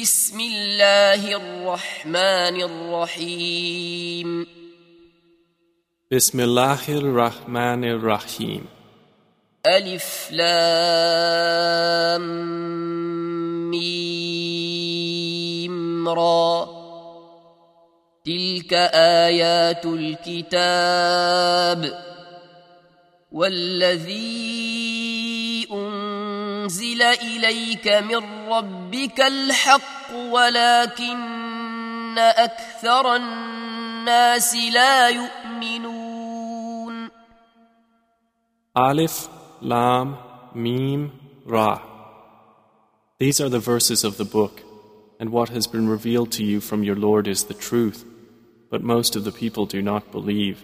بسم الله الرحمن الرحيم. بسم الله الرحمن الرحيم. ألف لام ميم را. تلك آيات الكتاب والذي أنزل إليك من ربك الحق ولكن أكثر الناس لا يؤمنون Alif, Lam, Mim, Ra. These are the verses of the book, and what has been revealed to you from your Lord is the truth, but most of the people do not believe.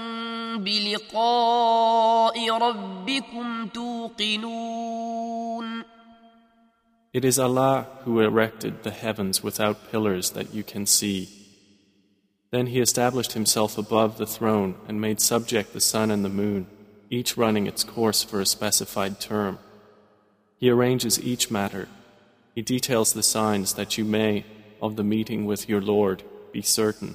بلقاء ربكم توقنون It is Allah who erected the heavens without pillars that you can see. Then He established Himself above the throne and made subject the sun and the moon, each running its course for a specified term. He arranges each matter. He details the signs that you may, of the meeting with your Lord, be certain.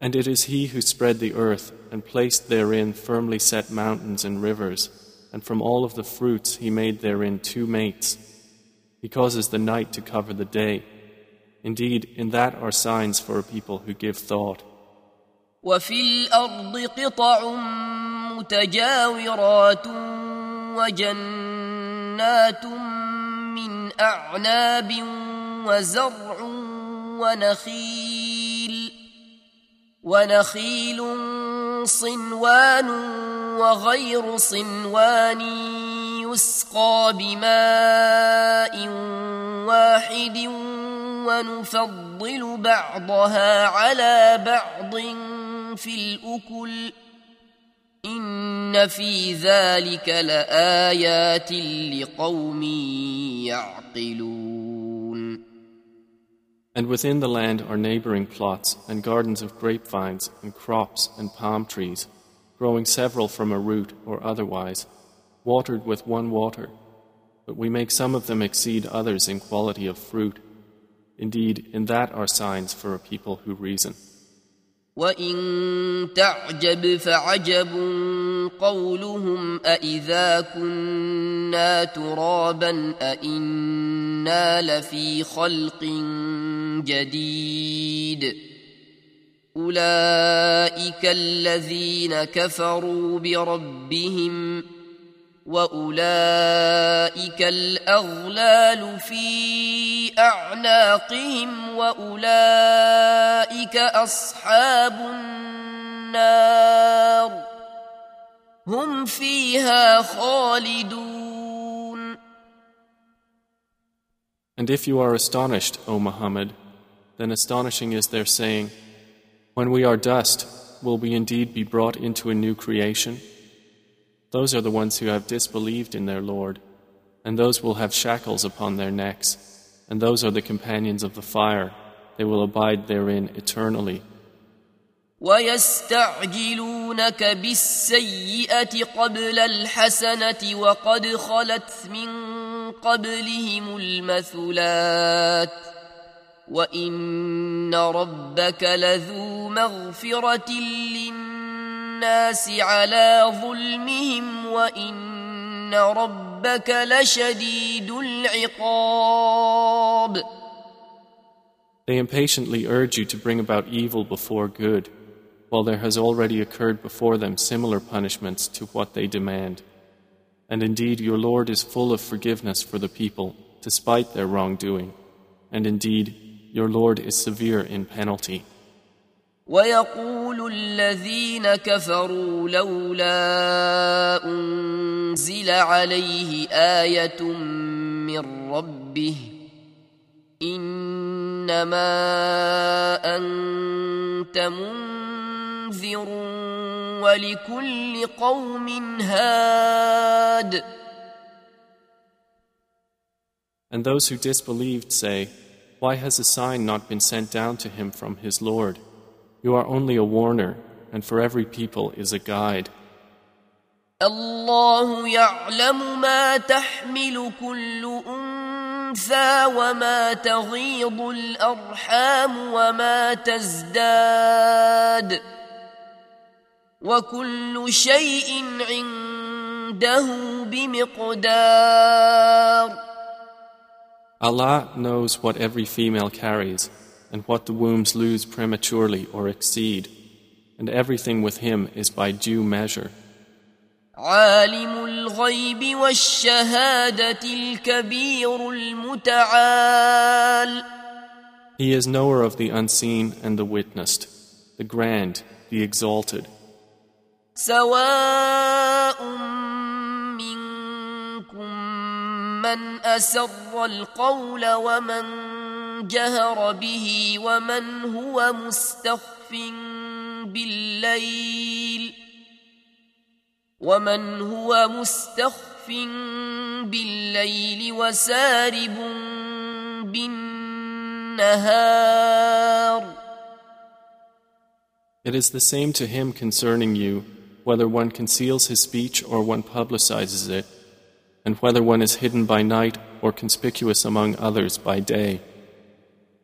And it is He who spread the earth and placed therein firmly set mountains and rivers, and from all of the fruits He made therein two mates. He causes the night to cover the day. Indeed, in that are signs for a people who give thought. وفي الارض قطع متجاورات وجنات من اعناب وزرع ونخيل ونخيل صنوان وغير صنوان يسقى بماء واحد ونفضل بعضها على بعض في الأكل. إن في ذلك لآيات لقوم يعقلون. And within the land are neighboring plots and gardens of grapevines and crops and palm trees, growing several from a root or otherwise, watered with one water. But we make some of them exceed others in quality of fruit. Indeed, in that are signs for a people who reason. وإن تعجب فعجب قولهم أإذا كنا ترابا أإنا لفي خلق جديد أولئك الذين كفروا بربهم وأولئك الأغلال في أعناقهم وأولئك أصحاب النار هم فيها خالدون And if you are astonished, O Muhammad, then astonishing is their saying, When we are dust, will we indeed be brought into a new creation? Those are the ones who have disbelieved in their Lord, and those will have shackles upon their necks, and those are the companions of the fire. They will abide therein eternally. ويستعجلونك بالسيئة قبل الحسنة وقد خلت من قبلهم المثلات وإن ربك لذو مغفرة للناس على ظلمهم وإن ربك لشديد العقاب They impatiently urge you to bring about evil before good, while there has already occurred before them similar punishments to what they demand. And indeed, your Lord is full of forgiveness for the people, despite their wrongdoing. And indeed, your Lord is severe in penalty. ويقول الذين كفروا لولا انزل عليه إيه من ربه انما انت منذر ولكل قوم هاد And those who disbelieved say, Why has a sign not been sent down to him from his Lord? You are only a warner, and for every people is a guide. الله يعلم ما تحمل كل انثى وما تغيض الارحام وما تزداد وكل شيء عنده بمقدار Allah knows what every female carries and what the wombs lose prematurely or exceed, and everything with him is by due measure. عالم الغيب والشهادة الكبير المتعال He is knower of the unseen and the witnessed, the grand, the exalted. سواء منكم من أسر القول ومن جهر به ومن هو مستخف بالليل ومن هو مستخف بالليل وسارب بالنهار It is the same to him concerning you, whether one conceals his speech or one publicizes it, and whether one is hidden by night or conspicuous among others by day.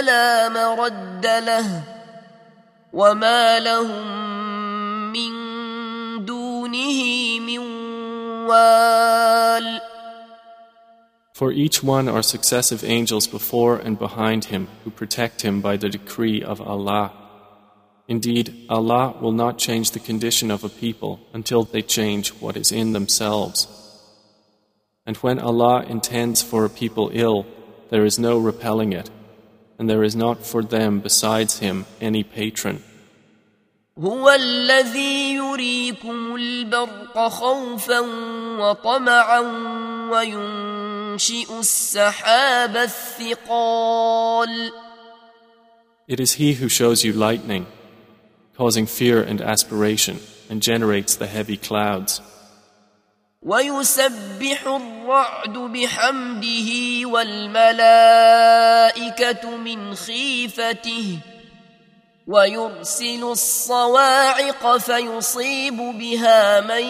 فلا مرد له وما لهم من دونه من وال For each one are successive angels before and behind him who protect him by the decree of Allah. Indeed, Allah will not change the condition of a people until they change what is in themselves. And when Allah intends for a people ill, there is no repelling it, and there is not for them besides Him any patron. هو الذي يريكم البرق خوفا وطمعا وينشئ السحاب الثقال It is He who shows you lightning, causing fear and aspiration, and generates the heavy clouds. ويسبح الرعد بحمده والملائكة من خيفته ويرسل الصواعق فيصيب بها من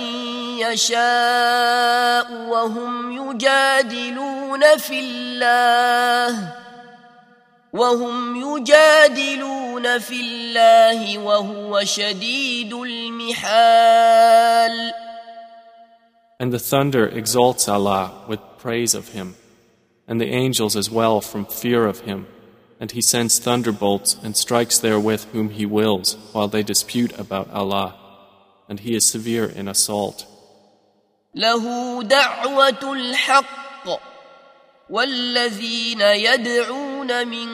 يشاء وهم يجادلون في الله وهم يجادلون في الله وهو شديد المحال And the thunder exalts Allah with praise of Him, and the angels as well from fear of Him. And He sends thunderbolts and strikes therewith whom He wills, while they dispute about Allah. And He is severe in assault. له دعوة الحق والذين يدعون من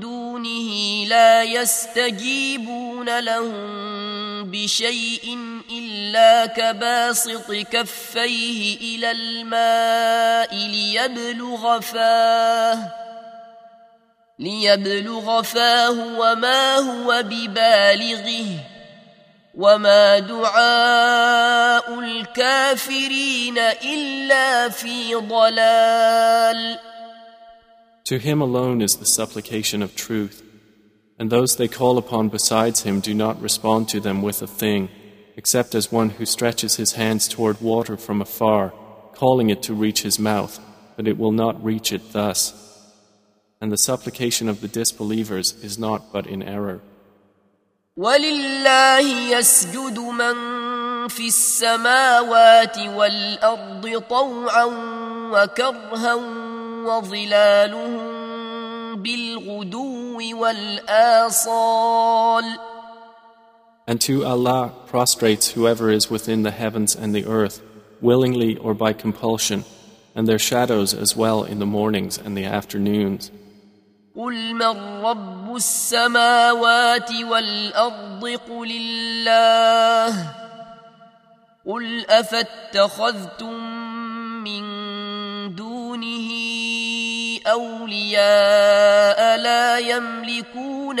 دونه لا يستجيبون لهم بشيء إلا كباسط كفيه إلى الماء ليبلغ فاه ليبلغ فاه وما هو ببالغه وما دعاء الكافرين الا في ضلال To him alone is the supplication of truth, and those they call upon besides him do not respond to them with a thing, except as one who stretches his hands toward water from afar, calling it to reach his mouth, but it will not reach it thus. And the supplication of the disbelievers is not but in error. ولله يسجد من في السماوات والارض طوعا وكرها وظلالهم بالغدو والاصال And to Allah prostrates whoever is within the heavens and the earth, willingly or by compulsion, and their shadows as well in the mornings and the afternoons. قل من رب السماوات والارض قل الله قل افاتخذتم من دونه اولياء لا يملكون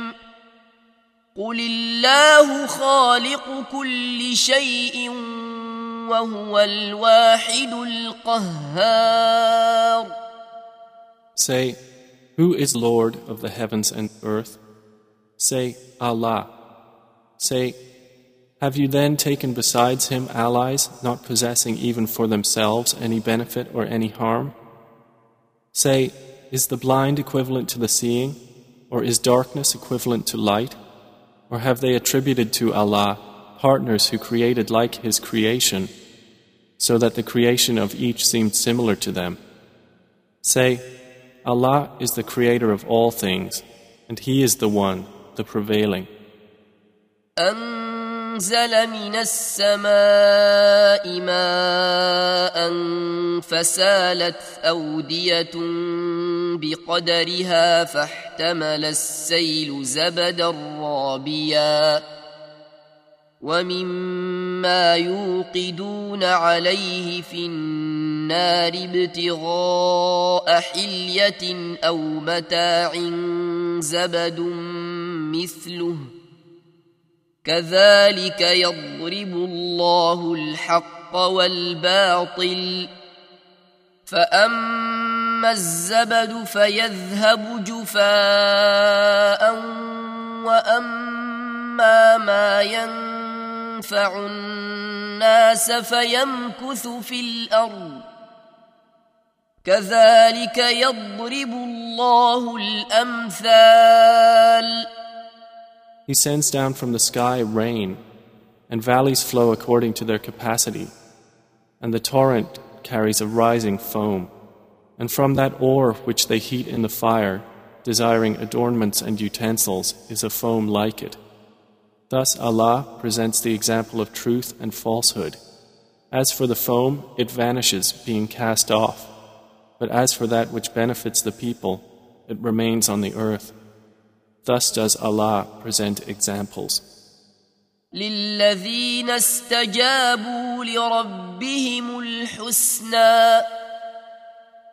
قل الله خالق كل شيء وهو الواحد القهار Say, Who is Lord of the heavens and earth? Say, Allah. Say, Have you then taken besides Him allies, not possessing even for themselves any benefit or any harm? Say, Is the blind equivalent to the seeing? Or is darkness equivalent to light? Or have they attributed to Allah partners who created like His creation, so that the creation of each seemed similar to them? Say, Allah is the creator of all things, and He is the one, the prevailing. أنزل من السماء ماء فسالت أودية بقدرها فاحتمل السيل زبدا رابيا. ومما يوقدون عليه في النار ابتغاء حلية أو متاع زبد مثله. كذلك يضرب الله الحق والباطل. فأما الزبد فيذهب جفاء واما ما ينفع الناس فيمكث في الأرض كذلك يضرب الله الامثال He sends down from the sky rain, and valleys flow according to their capacity, and the torrent carries a rising foam, and from that ore which they heat in the fire, desiring adornments and utensils, is a foam like it. Thus Allah presents the example of truth and falsehood. As for the foam, it vanishes, being cast off, but as for that which benefits the people, it remains on the earth. Thus does Allah present examples. للذين استجابوا لربهم الحسنى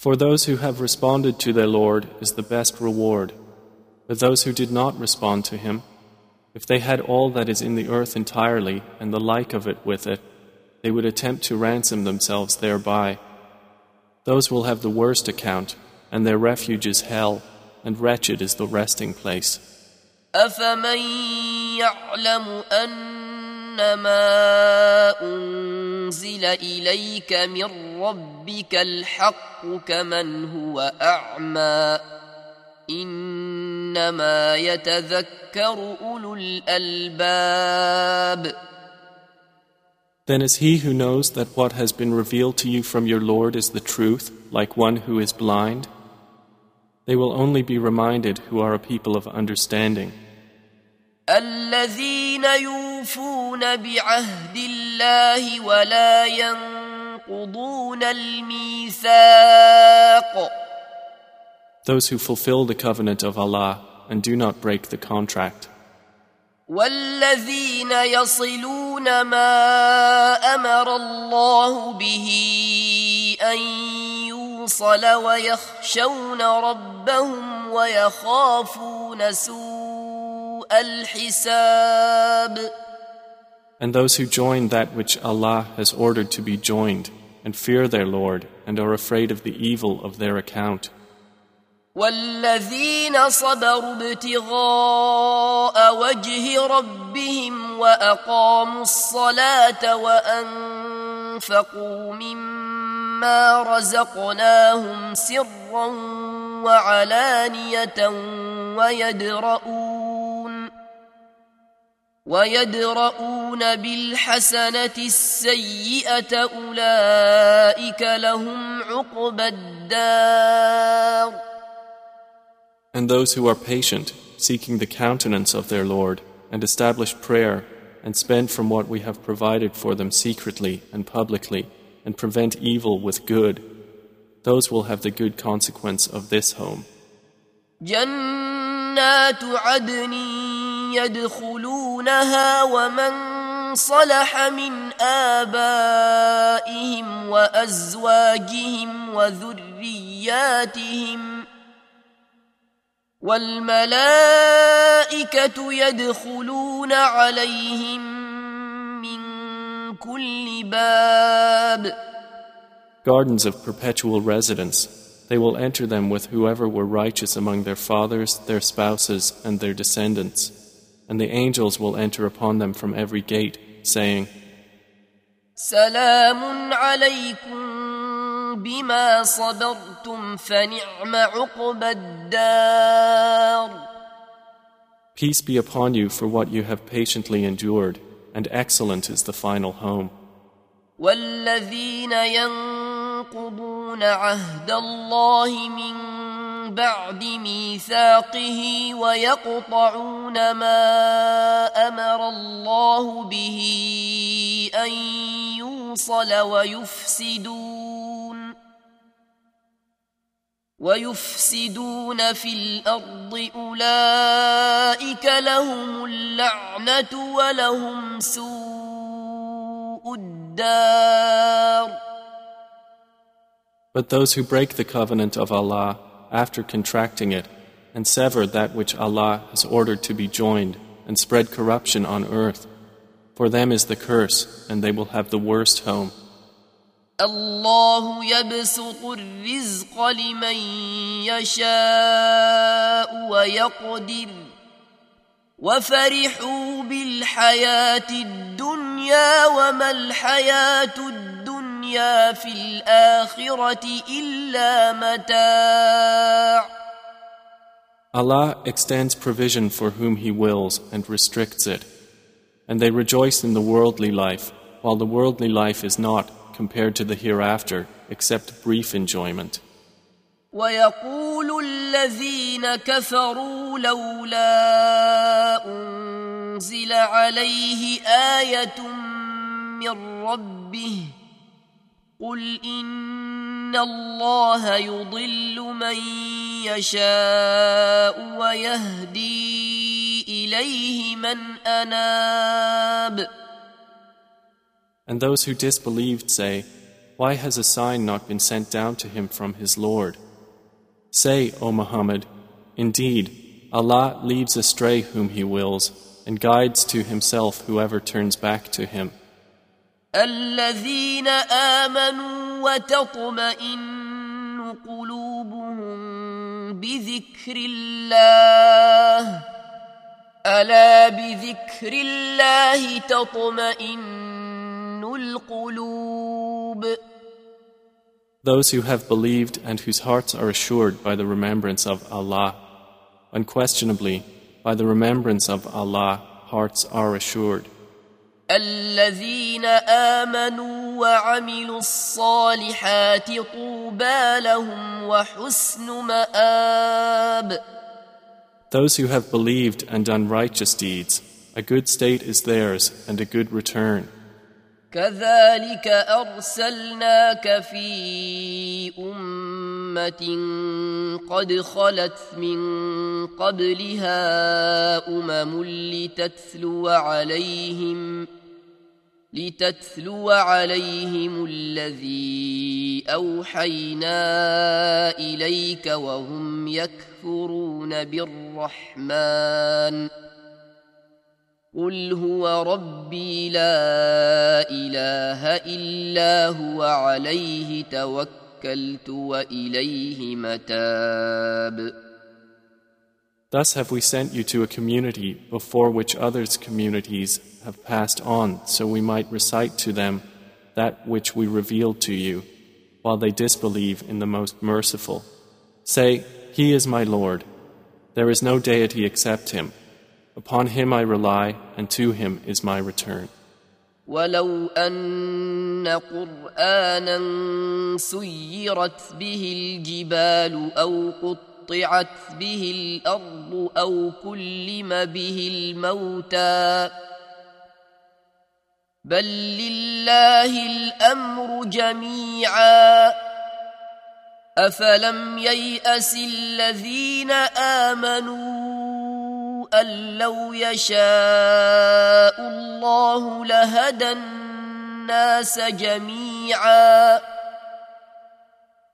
For those who have responded to their Lord is the best reward. But those who did not respond to Him, if they had all that is in the earth entirely and the like of it with it, they would attempt to ransom themselves thereby. Those will have the worst account, and their refuge is hell, and wretched is the resting place. أفمن يعلم أن ما أنزل إليك من ربك الحق كمن هو أعمى إنما يتذكر أولو الألباب Then is he who knows that what has been revealed to you from your Lord is the truth, like one who is blind? They will only be reminded who are a people of understanding. الذين يوفون بعهد الله ولا ينقضون الميثاق Those who fulfill the covenant of Allah and do not break the contract. والذين يصلون ما أمر الله به أن يوصل ويخشون ربهم ويخافون سوء الحساب And those who join that which Allah has ordered to be joined and fear their Lord and are afraid of the evil of their account. والذين صبروا ابتغاء وجه ربهم واقاموا الصلاه وانفقوا مما رزقناهم سرا وعلانيه ويدرؤون ويدرؤون بالحسنه السيئه اولئك لهم عقبى الدار And those who are patient, seeking the countenance of their Lord, and establish prayer, and spend from what we have provided for them secretly and publicly, and prevent evil with good, those will have the good consequence of this home. جنات عدن يدخلونها ومن صلح من آبائهم وأزواجهم وذرياتهم والملائكة يدخلون عليهم من كل باب Gardens of perpetual residence. They will enter them with whoever were righteous among their fathers, their spouses, and their descendants. And the angels will enter upon them from every gate, saying, سلام عليكم بما صبرتم فنعم عقبى الدار Peace be upon you for what you have patiently endured, and excellent is the final home. والذين ينقضون عهد الله من بعد ميثاقه ويقطعون ما أمر الله به أن يوصل ويفسدون ويفسدون في الأرض أولئك لهم اللعنة ولهم سوء الدار. But those who break the covenant of Allah after contracting it and sever that which Allah has ordered to be joined and spread corruption on earth, for them is the curse and they will have the worst home. الله يبسط الرزق لمن يشاء ويقدر وفرحوا بالحياة الدنيا وما الحياة الدنيا في الآخرة إلا متاع Allah extends provision for whom He wills and restricts it. And they rejoice in the worldly life, while the worldly life is not, compared to the hereafter, except brief enjoyment. ويقول الذين كفروا لولا أنزل عليه آية من ربه قل إن الله يضل من يشاء ويهدي إليه من أناب And those who disbelieved say, Why has a sign not been sent down to him from his Lord? Say, O Muhammad, Indeed, Allah leads astray whom He wills and guides to Himself whoever turns back to Him. الذين آمنوا وتطمئن قلوبهم بذكر الله ألا بذكر الله تطمئن القلوب Those who have believed and whose hearts are assured by the remembrance of Allah, unquestionably, by the remembrance of Allah, hearts are assured. الذين آمنوا وعملوا الصالحات طوبى لهم وحسن مآب Those who have believed and done righteous deeds, a good state is theirs and a good return. كذلك أرسلناك في أمة قد خلت من قبلها أمم لتتلو عليهم لتتلو عليهم الذي أوحينا إليك وهم يكفرون بالرحمن. قل هو ربي لا إله إلا هو عليه توكلت وإليه متاب. Thus have we sent you to a community before which others' communities have passed on, so we might recite to them that which we revealed to you, while they disbelieve in the most merciful. Say, He is my Lord. There is no deity except Him. Upon Him I rely, and to Him is my return. ولو أن قرآنا سيرت به الجبال أو قط قطعت به الأرض أو كلم به الموتى. بل لله الأمر جميعا. أفلم ييأس الذين آمنوا أن لو يشاء الله لهدى الناس جميعا.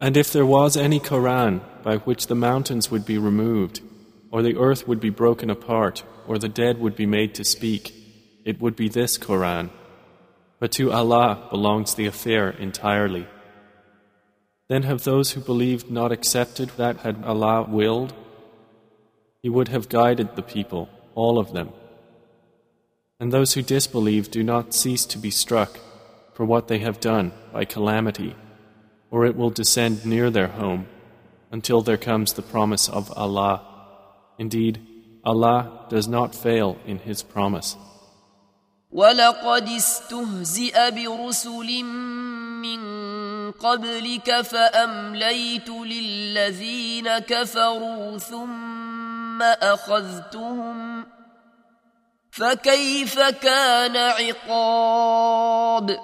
And if there was any Koran by which the mountains would be removed, or the earth would be broken apart, or the dead would be made to speak, it would be this Koran. But to Allah belongs the affair entirely. Then have those who believed not accepted that had Allah willed? He would have guided the people, all of them. And those who disbelieve do not cease to be struck for what they have done by calamity or it will descend near their home until there comes the promise of Allah. Indeed, Allah does not fail in His promise. ولقد استهزئ برسل من قبلك فأمليت للذين كفروا ثم أخذتهم فكيف كان عقاب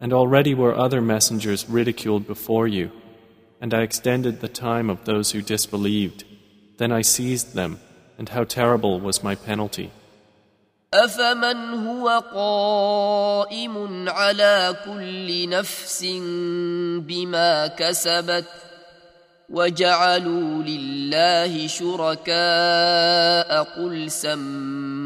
And already were other messengers ridiculed before you, and I extended the time of those who disbelieved. Then I seized them, and how terrible was my penalty. أفمن هو قائم على كل نفس بما كسبت وجعلوا لله شركاء قل سموهم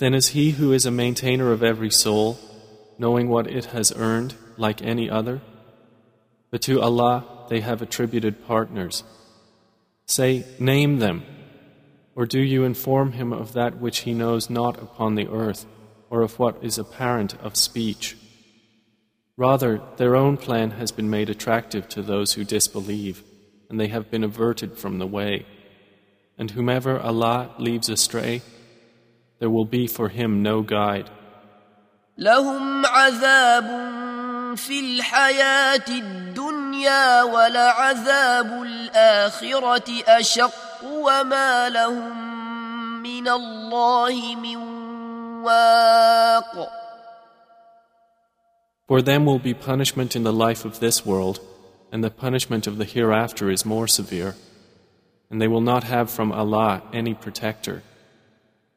Then is he who is a maintainer of every soul, knowing what it has earned, like any other? But to Allah they have attributed partners. Say, name them. Or do you inform him of that which he knows not upon the earth, or of what is apparent of speech? Rather, their own plan has been made attractive to those who disbelieve, and they have been averted from the way. And whomever Allah leaves astray, there will be for him no guide. لهم عذاب في الحياة الدنيا ولعذاب الآخرة أشق وما لهم من الله من واق For them will be punishment in the life of this world, and the punishment of the hereafter is more severe, and they will not have from Allah any protector.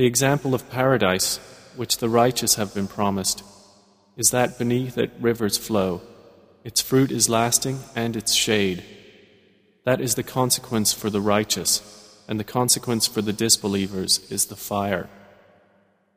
The example of paradise, which the righteous have been promised, is that beneath it rivers flow. Its fruit is lasting and its shade. That is the consequence for the righteous, and the consequence for the disbelievers is the fire.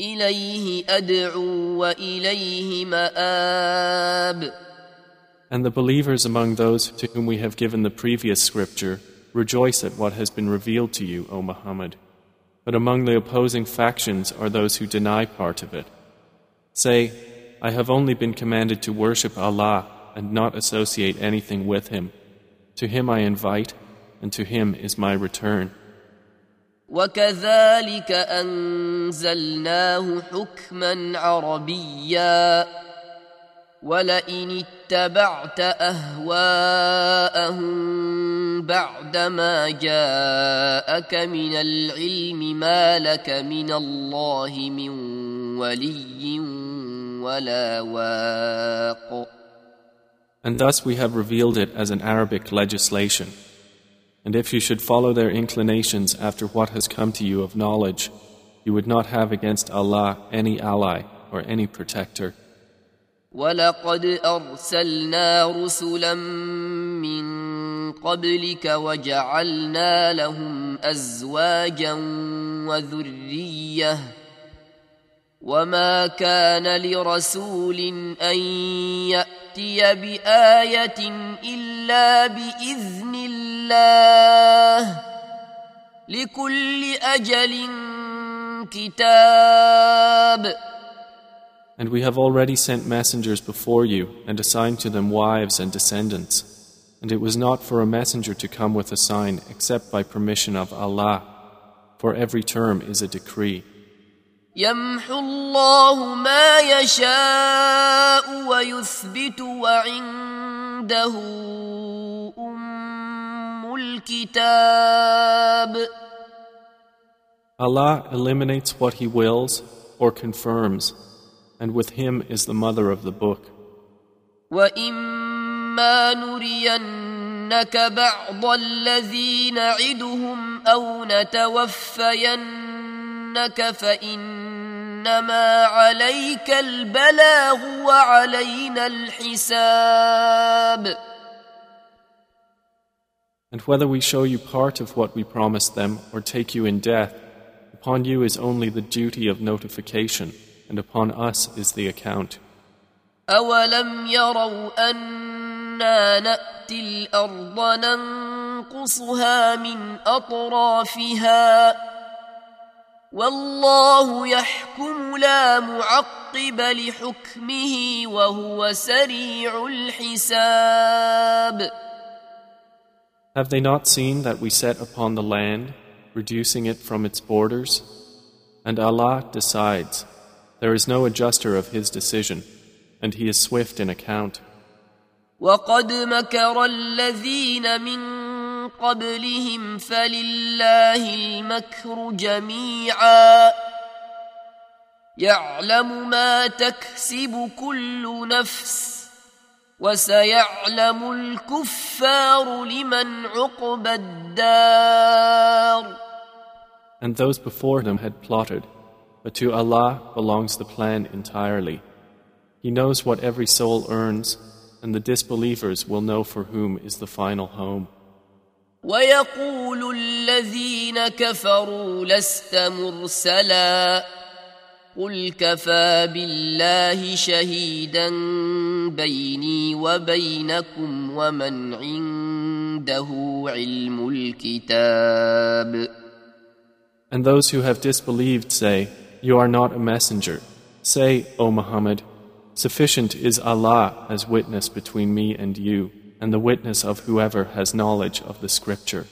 إليه أدعو وإليه مآب And the believers among those to whom we have given the previous scripture rejoice at what has been revealed to you, O Muhammad. But among the opposing factions are those who deny part of it. Say, I have only been commanded to worship Allah and not associate anything with Him. To Him I invite, and to Him is my return. وكذلك أنزلناه حكما عربيا ولئن اتبعت أهواءهم بعدما جاءك من العلم ما لك من الله من ولي ولا واق And thus we have revealed it as an Arabic legislation. And if you should follow their inclinations after what has come to you of knowledge, you would not have against Allah any ally or any protector. ولقد أرسلنا رسلا من قبلك وجعلنا لهم أزواجا وذرية وما كان لرسول أن يأتي بآية إلا بإذن الله الله لكل أجل كتاب And we have already sent messengers before you and assigned to them wives and descendants. And it was not for a messenger to come with a sign except by permission of Allah, for every term is a decree. يمحو الله ما يشاء ويثبت وعنده الكتاب Allah eliminates what He wills or confirms, and with Him is the mother of the book. وإما نرينك بعض الذي نعدهم أو نتوفينك فإنما عليك البلاغ وعلينا الحساب And whether we show you part of what we promised them or take you in death, upon you is only the duty of notification, and upon us is the account. أولم يروا أنا نأتي الأرض ننقصها من أطرافها والله يحكم لا معقب لحكمه وهو سريع الحساب Have they not seen that we set upon the land, reducing it from its borders? And Allah decides. There is no adjuster of His decision, and He is swift in account. وقد مكر الذين من قبلهم فلله المكر جميعا يعلم ما تكسب كل نفس وسيعلم الكفار لمن عقبى الدار And those before them had plotted, but to Allah belongs the plan entirely. He knows what every soul earns, and the disbelievers will know for whom is the final home. ويقول الذين كفروا لست مرسلا قل كفى بالله شهيدا بيني وبينكم ومن عنده علم الكتاب And those who have disbelieved say, You are not a messenger. Say, O Muhammad, sufficient is Allah as witness between me and you, and the witness of whoever has knowledge of the scripture.